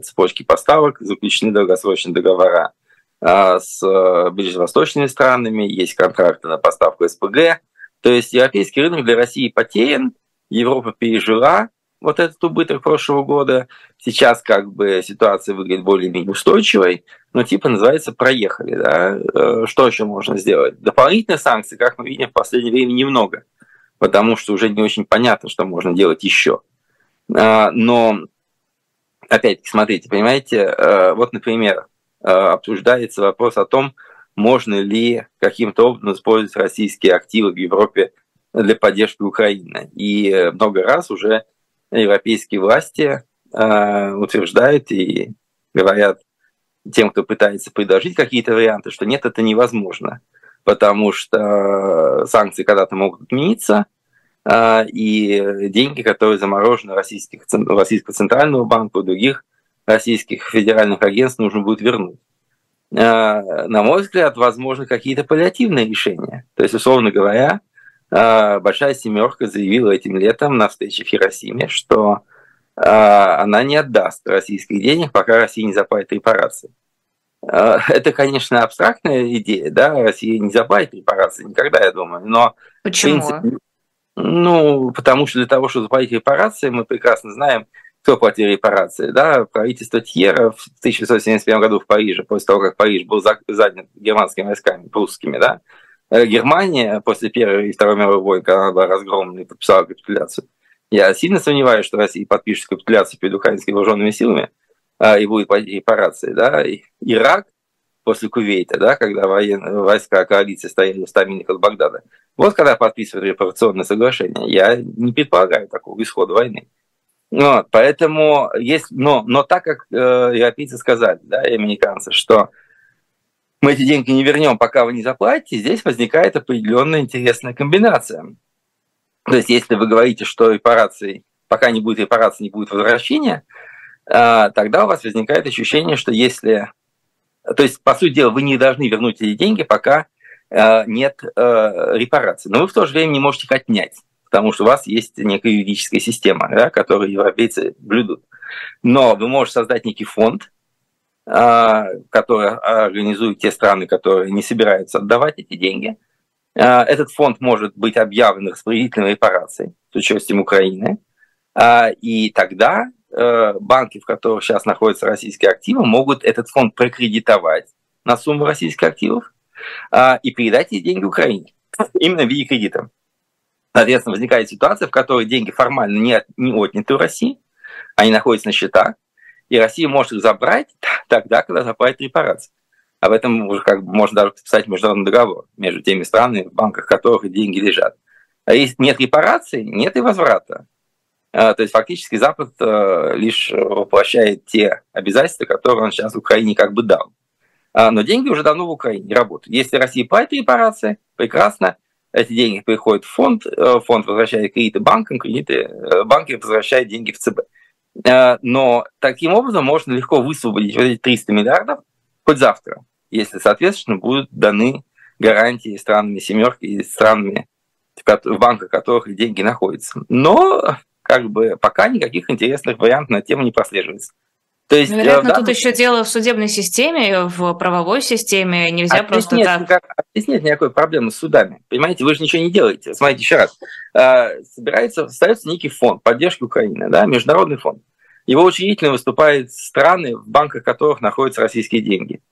цепочки поставок, заключены долгосрочные договора с э, ближневосточными странами, есть контракты на поставку СПГ. То есть европейский рынок для России потерян, Европа пережила вот этот убыток прошлого года. Сейчас как бы ситуация выглядит более-менее устойчивой, но типа называется проехали. Да? Э, что еще можно сделать? Дополнительных санкций, как мы видим, в последнее время немного, потому что уже не очень понятно, что можно делать еще. А, но опять-таки, смотрите, понимаете, э, вот, например, обсуждается вопрос о том, можно ли каким-то образом использовать российские активы в Европе для поддержки Украины. И э, много раз уже европейские власти э, утверждают и говорят тем, кто пытается предложить какие-то варианты, что нет, это невозможно, потому что санкции когда-то могут отмениться, э, и деньги, которые заморожены российских, Российского центрального банка, у других российских федеральных агентств нужно будет вернуть. Э, на мой взгляд, возможно какие-то паллиативные решения. То есть, условно говоря, а, Большая семерка заявила этим летом на встрече в Хиросиме, что а, она не отдаст российских денег, пока Россия не заплатит репарации. Это, конечно, абстрактная идея, да, Россия не заплатит репарации никогда, я думаю, но... Почему? Принципе, ну, потому что для того, чтобы заплатить репарации, мы прекрасно знаем, платил репарации, да, правительство Тьера в 1971 году в Париже, после того, как Париж был занят германскими войсками, прусскими, да, Э, Германия после Первой и Второй мировой войны, когда она была разгромлена и подписала капитуляцию, я сильно сомневаюсь, что Россия подпишет капитуляцию перед украинскими вооруженными силами а, и будет репарации. Да? Ирак после Кувейта, да, когда военные войска коалиции стояли в 100 милях от Багдада. Вот когда подписывают репарационное соглашение. Я не предполагаю такого исхода войны. Вот, поэтому есть, но, но так как э, европейцы сказали, да, и американцы, что мы эти деньги не вернем, пока вы не заплатите, здесь возникает определенная интересная комбинация. То есть, если вы говорите, что репарации, пока не будет репарации, не будет возвращения, а, тогда у вас возникает ощущение, что если То есть, по сути дела, вы не должны вернуть эти деньги, пока э, нет э, репараций. Но вы в то же время не можете отнять, потому что у вас есть некая юридическая система, да, которую европейцы блюдут. Но вы можете создать некий фонд, э, который организует те страны, которые не собираются отдавать эти деньги. Э, этот фонд может быть объявлен распорядительной репарацией с участием Украины. И тогда Э, банки, в которых сейчас находятся российские активы, могут этот фонд прокредитовать на сумму российских активов а, и передать эти деньги Украине, именно в виде кредита. Соответственно, возникает ситуация, в которой деньги формально не, от, не отняты у России, они находятся на счетах, и Россия может их забрать тогда, когда заплатит репарации. Об этом уже как бы можно даже подписать международный договор между теми странами, в банках которых деньги лежат. А если нет репарации, нет и возврата. А, то есть фактически Запад э, лишь воплощает те обязательства, которые он сейчас Украине как бы дал. А, но деньги уже давно в Украине работают. Если Россия платит репарации, прекрасно, эти деньги приходят в фонд, э, фонд возвращает кредиты банкам, кредиты, э, банки возвращают деньги в ЦБ. Но таким образом можно легко высвободить вот эти 300 миллиардов хоть завтра, если, соответственно, будут даны гарантии странами семерки и странами, в банках которых деньги находятся. Но как бы пока никаких интересных вариантов на тему не прослеживается. То есть, Вероятно, да, тут еще дело в судебной системе, в правовой системе. Нельзя а просто нет, так... Никак, а здесь нет никакой проблемы с судами. Понимаете, вы же ничего не делаете. Смотрите еще раз. А, собирается, создается некий фонд поддержки Украины, да, международный фонд. Его учредительно выступают страны, в банках которых находятся российские деньги.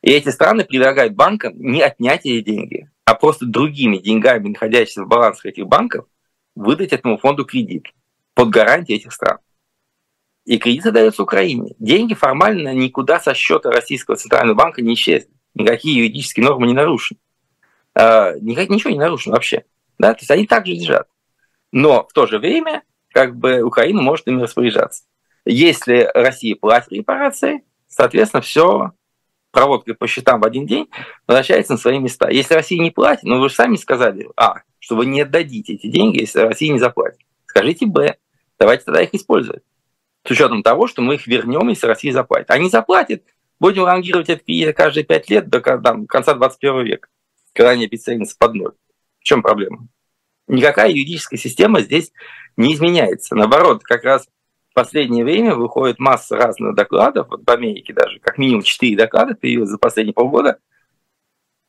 И эти страны предлагают банкам не отнять эти деньги, а просто другими деньгами, находящимися в балансах этих банков, выдать этому фонду кредит под гарантией этих стран. И кредиты даются Украине. Деньги формально никуда со счета Российского Центрального банка не исчезли. Никакие юридические нормы не нарушены. Никак, ничего не нарушено вообще. Да? То есть они также лежат. Но в то же время как бы Украина может ими распоряжаться. Если Россия платит репарации, соответственно, все проводкой по счетам в один день возвращается на свои места. Если Россия не платит, ну вы же сами сказали, а, что вы не отдадите эти деньги, если Россия не заплатит. Скажите Б, давайте тогда их использовать. С учетом того, что мы их вернем, если Россия заплатит. Они заплатят, будем рангировать это каждые пять лет до там, конца 21 века, когда они обесценятся под ноль. В чем проблема? Никакая юридическая система здесь не изменяется. Наоборот, как раз в последнее время выходит масса разных докладов, вот в Америке даже, как минимум четыре доклада появилось за последние полгода,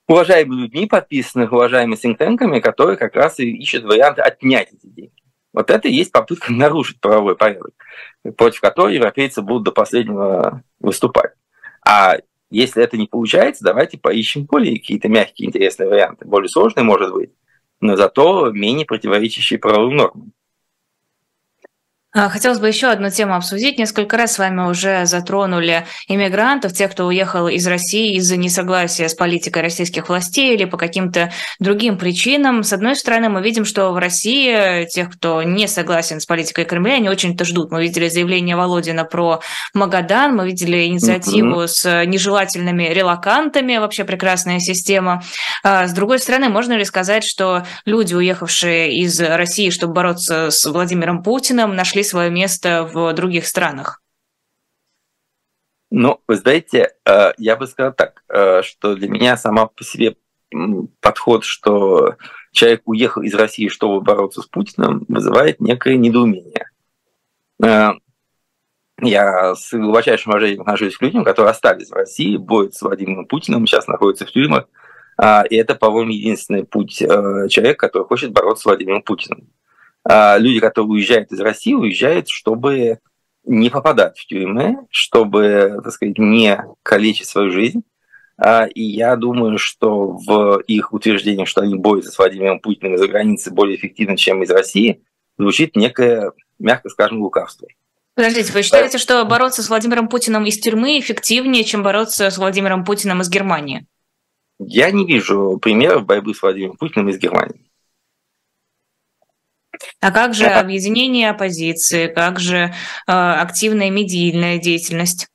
уважаемыми людьми, подписанных уважаемыми синктенками, которые как раз и ищут варианты отнять эти деньги. Вот это и есть попытка нарушить правовой порядок, против которого европейцы будут до последнего выступать. А если это не получается, давайте поищем более какие-то мягкие, интересные варианты. Более сложные, может быть, но зато менее противоречащие правовым нормам. А, хотелось бы еще одну тему обсудить. Несколько раз с вами уже затронули иммигрантов, тех, кто уехал из России из-за несогласия с политикой российских властей или по каким-то другим причинам. С одной стороны, мы видим, что в России тех, кто не согласен с политикой Кремля, они очень-то ждут. Мы видели заявление Володина про Магадан, мы видели инициативу mm-hmm. с нежелательными релакантами, вообще прекрасная система. А, с другой стороны, можно ли сказать, что люди, уехавшие из России, чтобы бороться с Владимиром Путиным, нашли свое место в других странах? Ну, вы знаете, э, я бы сказал так, э, что для меня сама по себе подход, что человек уехал из России, чтобы бороться с Путиным, вызывает некое недоумение. Э, я с глубочайшим уважением отношусь к людям, которые остались в России, борются с Владимиром Путиным, сейчас находятся в тюрьмах. И это, по-моему, единственный путь человека, который хочет бороться с Владимиром Путиным. А, люди, которые уезжают из России, уезжают, чтобы не попадать в тюрьмы, чтобы, так сказать, не калечить свою жизнь. А, и я думаю, что в их утверждении, что они борются с Владимиром Путиным из-за границы более эффективно, чем из России, звучит некое, мягко скажем, лукавство. Подождите, вы считаете, что бороться с Владимиром Путиным из тюрьмы эффективнее, чем бороться с Владимиром Путиным из Германии? Я не вижу примеров борьбы с Владимиром Путиным из Германии. А как же объединение оппозиции, как же э, активная медийная деятельность?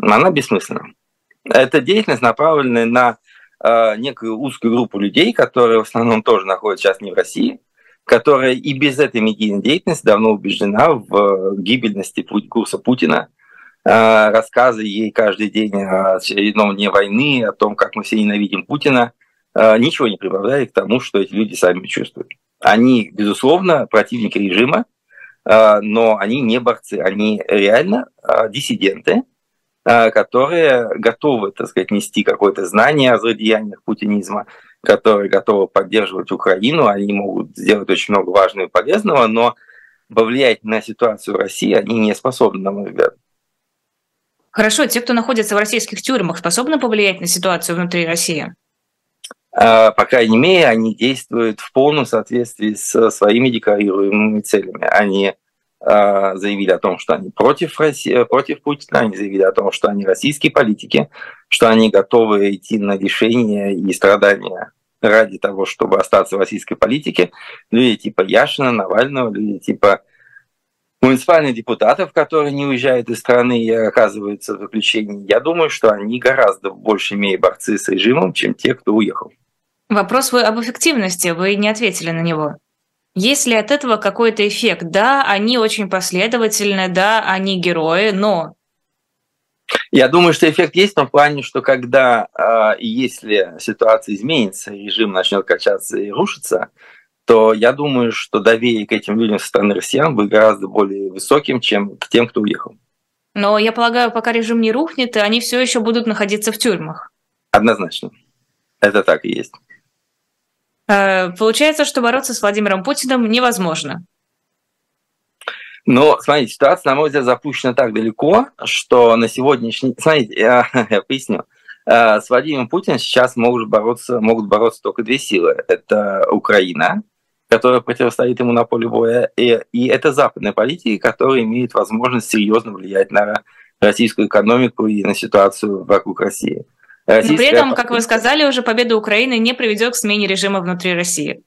Она бессмысленна. Эта деятельность направлена на э, некую узкую группу людей, которые в основном тоже находятся сейчас не в России, которая и без этой медийной деятельности давно убеждена в гибельности курса Путина, рассказы ей каждый день о очередном дне войны, о том, как мы все ненавидим Путина, ничего не прибавляет к тому, что эти люди сами чувствуют. Они, безусловно, противники режима, но они не борцы, они реально диссиденты, которые готовы, так сказать, нести какое-то знание о злодеяниях путинизма, которые готовы поддерживать Украину, они могут сделать очень много важного и полезного, но повлиять на ситуацию в России они не способны, на мой взгляд. Хорошо, те, кто находится в российских тюрьмах, способны повлиять на ситуацию внутри России? А, по крайней мере, они действуют в полном соответствии с своими декларируемыми целями. Они а, заявили о том, что они против, России, против Путина, они заявили о том, что они российские политики, что они готовы идти на решения и страдания ради того, чтобы остаться в российской политике. Люди типа Яшина, Навального, люди типа муниципальных депутатов, которые не уезжают из страны и оказываются в заключении, я думаю, что они гораздо в большей мере борцы с режимом, чем те, кто уехал. Вопрос вы об эффективности, вы не ответили на него. Есть ли от этого какой-то эффект? Да, они очень последовательны, да, они герои, но я думаю, что эффект есть в том плане, что когда, а, если ситуация изменится, режим начнет качаться и рушиться, то я думаю, что доверие к этим людям со стороны россиян будет гораздо более высоким, чем к тем, кто уехал. Но я полагаю, пока режим не рухнет, они все еще будут находиться в тюрьмах. Однозначно. Это так и есть. Э, получается, что бороться с Владимиром Путиным невозможно. Но, смотрите, ситуация, на мой взгляд, запущена так далеко, что на сегодняшний... Смотрите, я, я поясню. Э, с Владимиром Путиным сейчас могут бороться, могут бороться только две силы. Это Украина, которая противостоит ему на поле боя, и, и это западные политики, которые имеют возможность серьезно влиять на российскую экономику и на ситуацию вокруг России. Российская... Но при этом, как вы сказали, уже победа Украины не приведет к смене режима внутри России.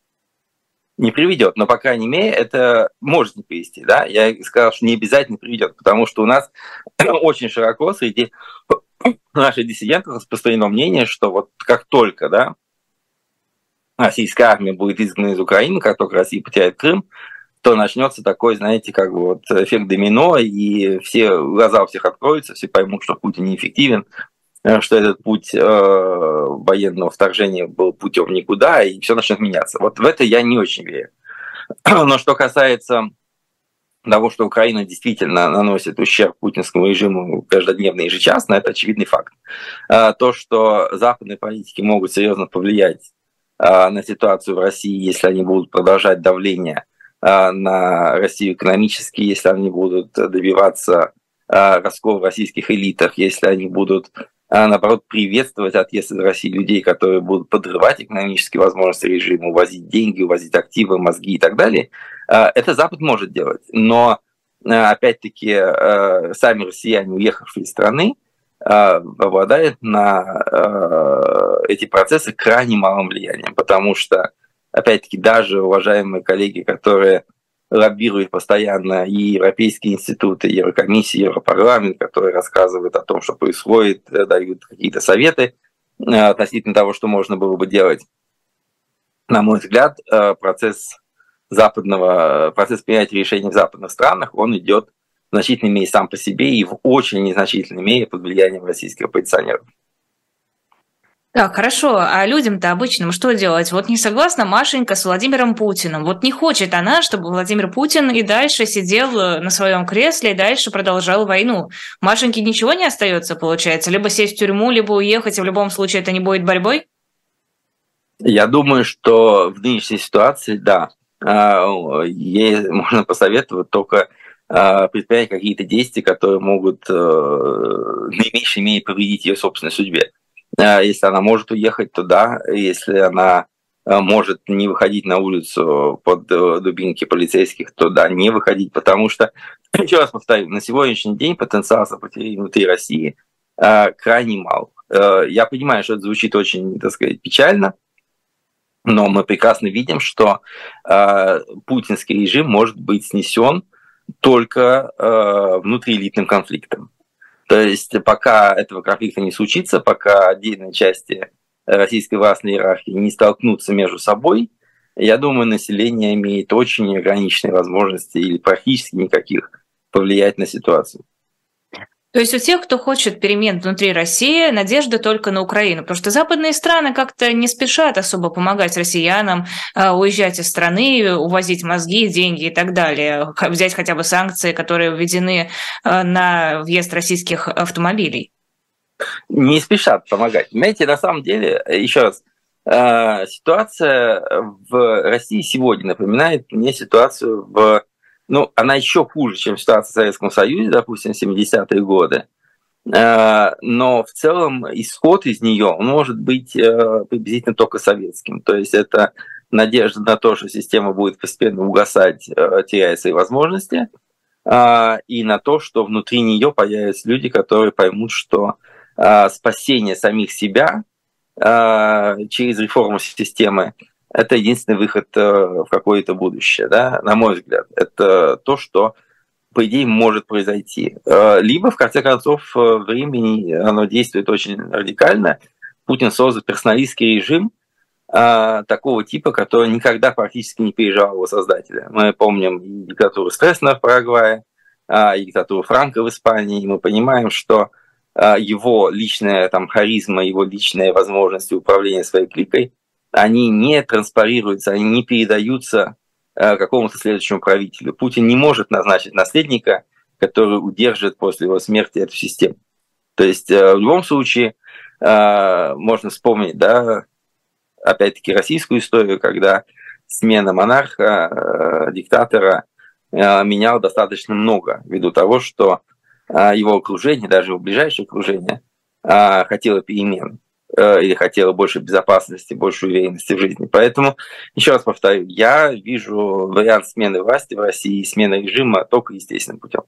Не приведет, но, по крайней мере, это может не привести. Да? Я сказал, что не обязательно приведет, потому что у нас очень широко среди наших диссидентов распространено мнение, что вот как только да, российская армия будет изгнана из Украины, как только Россия потеряет Крым, то начнется такой, знаете, как бы вот эффект домино, и все глаза у всех откроются, все поймут, что Путин неэффективен, Э, что этот путь э, военного вторжения был путем никуда, и все начнет меняться. Вот в это я не очень верю. Но что касается того, что Украина действительно наносит ущерб путинскому режиму каждодневно и ежечасно, это очевидный факт. Э, то, что западные политики могут серьезно повлиять на ситуацию в России, если они будут продолжать давление на Россию экономически, если они будут добиваться раскола в российских элитах, если они будут а наоборот приветствовать отъезд из России людей, которые будут подрывать экономические возможности режима, увозить деньги, увозить активы, мозги и так далее. А, это Запад может делать. Но а, опять-таки а, сами россияне, уехавшие из страны, обладают на эти процессы крайне малым влиянием, потому что, опять-таки, даже уважаемые коллеги, которые лоббирует постоянно и европейские институты, и Еврокомиссия, и Европарламент, которые рассказывают о том, что происходит, э, дают какие-то советы э, относительно того, что можно было бы делать. На мой взгляд, э, процесс западного, процесс принятия решений в западных странах, он идет в значительной мере сам по себе и в очень незначительной мере под влиянием российских оппозиционеров. Так, хорошо. А людям-то обычным что делать? Вот не согласна Машенька с Владимиром Путиным. Вот не хочет она, чтобы Владимир Путин и дальше сидел э, на своем кресле и дальше продолжал войну. Машеньке ничего не остается, получается? Либо сесть в тюрьму, либо уехать, и в любом случае это не будет борьбой? Я думаю, что в нынешней ситуации, да, а, ей можно посоветовать только предпринять какие-то действия, которые могут э, наименьшей мере повредить ее собственной судьбе. А, если она может уехать, то да. Если она а, может не выходить на улицу под э, дубинки полицейских, то да, не выходить, потому что, еще раз повторю, на сегодняшний день потенциал сопротивления внутри России а, крайне мал. Э, я понимаю, что это звучит очень, так сказать, печально, но мы прекрасно видим, что путинский режим может быть снесен только внутриэлитным конфликтом. То есть пока этого конфликта не случится, пока отдельные части российской властной иерархии не столкнутся между собой, я думаю, население имеет очень ограниченные возможности или практически никаких повлиять на ситуацию. То есть у тех, кто хочет перемен внутри России, надежда только на Украину, потому что западные страны как-то не спешат особо помогать россиянам э, уезжать из страны, увозить мозги, деньги и так далее, взять хотя бы санкции, которые введены э, на въезд российских автомобилей. Не спешат помогать. Знаете, на самом деле, еще раз, э, ситуация в России сегодня напоминает мне ситуацию в ну, она еще хуже, чем ситуация в Советском Союзе, допустим, 70-е годы. Э, но в целом исход из нее может быть э, приблизительно только советским. То есть это надежда на то, что система будет постепенно угасать, э, теряя свои возможности, и на то, что внутри нее появятся люди, которые поймут, что спасение самих себя через реформу системы это единственный выход э, в какое-то будущее, да, на мой взгляд. Это то, что, по идее, может произойти. Э, либо, в конце концов, э, времени оно действует очень радикально. Путин создал персоналистский режим такого типа, который никогда практически не переживал его создателя. Мы помним и диктатуру Стресна в Парагвае, и диктатуру Франка в Испании, и мы понимаем, что его личная там, харизма, его личная возможность управления своей кликой они не транспарируются, они не передаются э, какому-то следующему правителю. Путин не может назначить наследника, который удержит после его смерти эту систему. То есть э, в любом случае э, можно вспомнить, да, опять-таки российскую историю, когда смена монарха, диктатора меняла достаточно много, ввиду того, что его окружение, даже его ближайшее окружение, хотело перемен. Э, или хотела больше безопасности, больше уверенности в жизни. Поэтому, еще раз повторю, я вижу вариант смены власти в России и смены режима только естественным путем.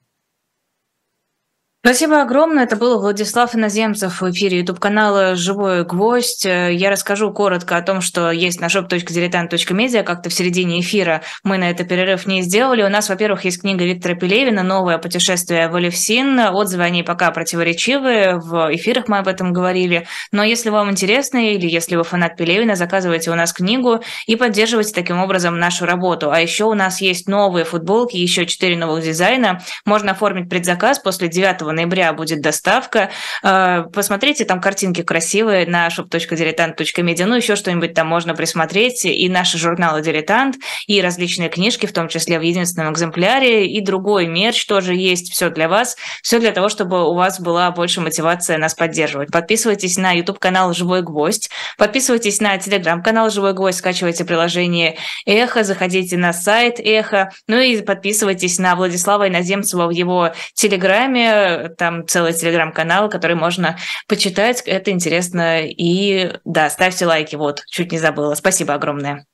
Спасибо огромное. Это был Владислав Иноземцев в эфире YouTube-канала «Живой гвоздь». Я расскажу коротко о том, что есть на shop.diletant.media. Как-то в середине эфира мы на это перерыв не сделали. У нас, во-первых, есть книга Виктора Пелевина «Новое путешествие в Олевсин». Отзывы о ней пока противоречивые. В эфирах мы об этом говорили. Но если вам интересно или если вы фанат Пелевина, заказывайте у нас книгу и поддерживайте таким образом нашу работу. А еще у нас есть новые футболки, еще четыре новых дизайна. Можно оформить предзаказ после 9 ноября будет доставка. Э, посмотрите, там картинки красивые на shop.diletant.media, ну еще что-нибудь там можно присмотреть. И наши журналы «Дилетант», и различные книжки, в том числе в единственном экземпляре, и другой мерч тоже есть. Все для вас, все для того, чтобы у вас была больше мотивация нас поддерживать. Подписывайтесь на YouTube-канал «Живой гвоздь», подписывайтесь на телеграм-канал «Живой гвоздь», скачивайте приложение «Эхо», заходите на сайт «Эхо», ну и подписывайтесь на Владислава Иноземцева в его телеграме, там целый телеграм-канал, который можно почитать, это интересно. И да, ставьте лайки, вот, чуть не забыла. Спасибо огромное.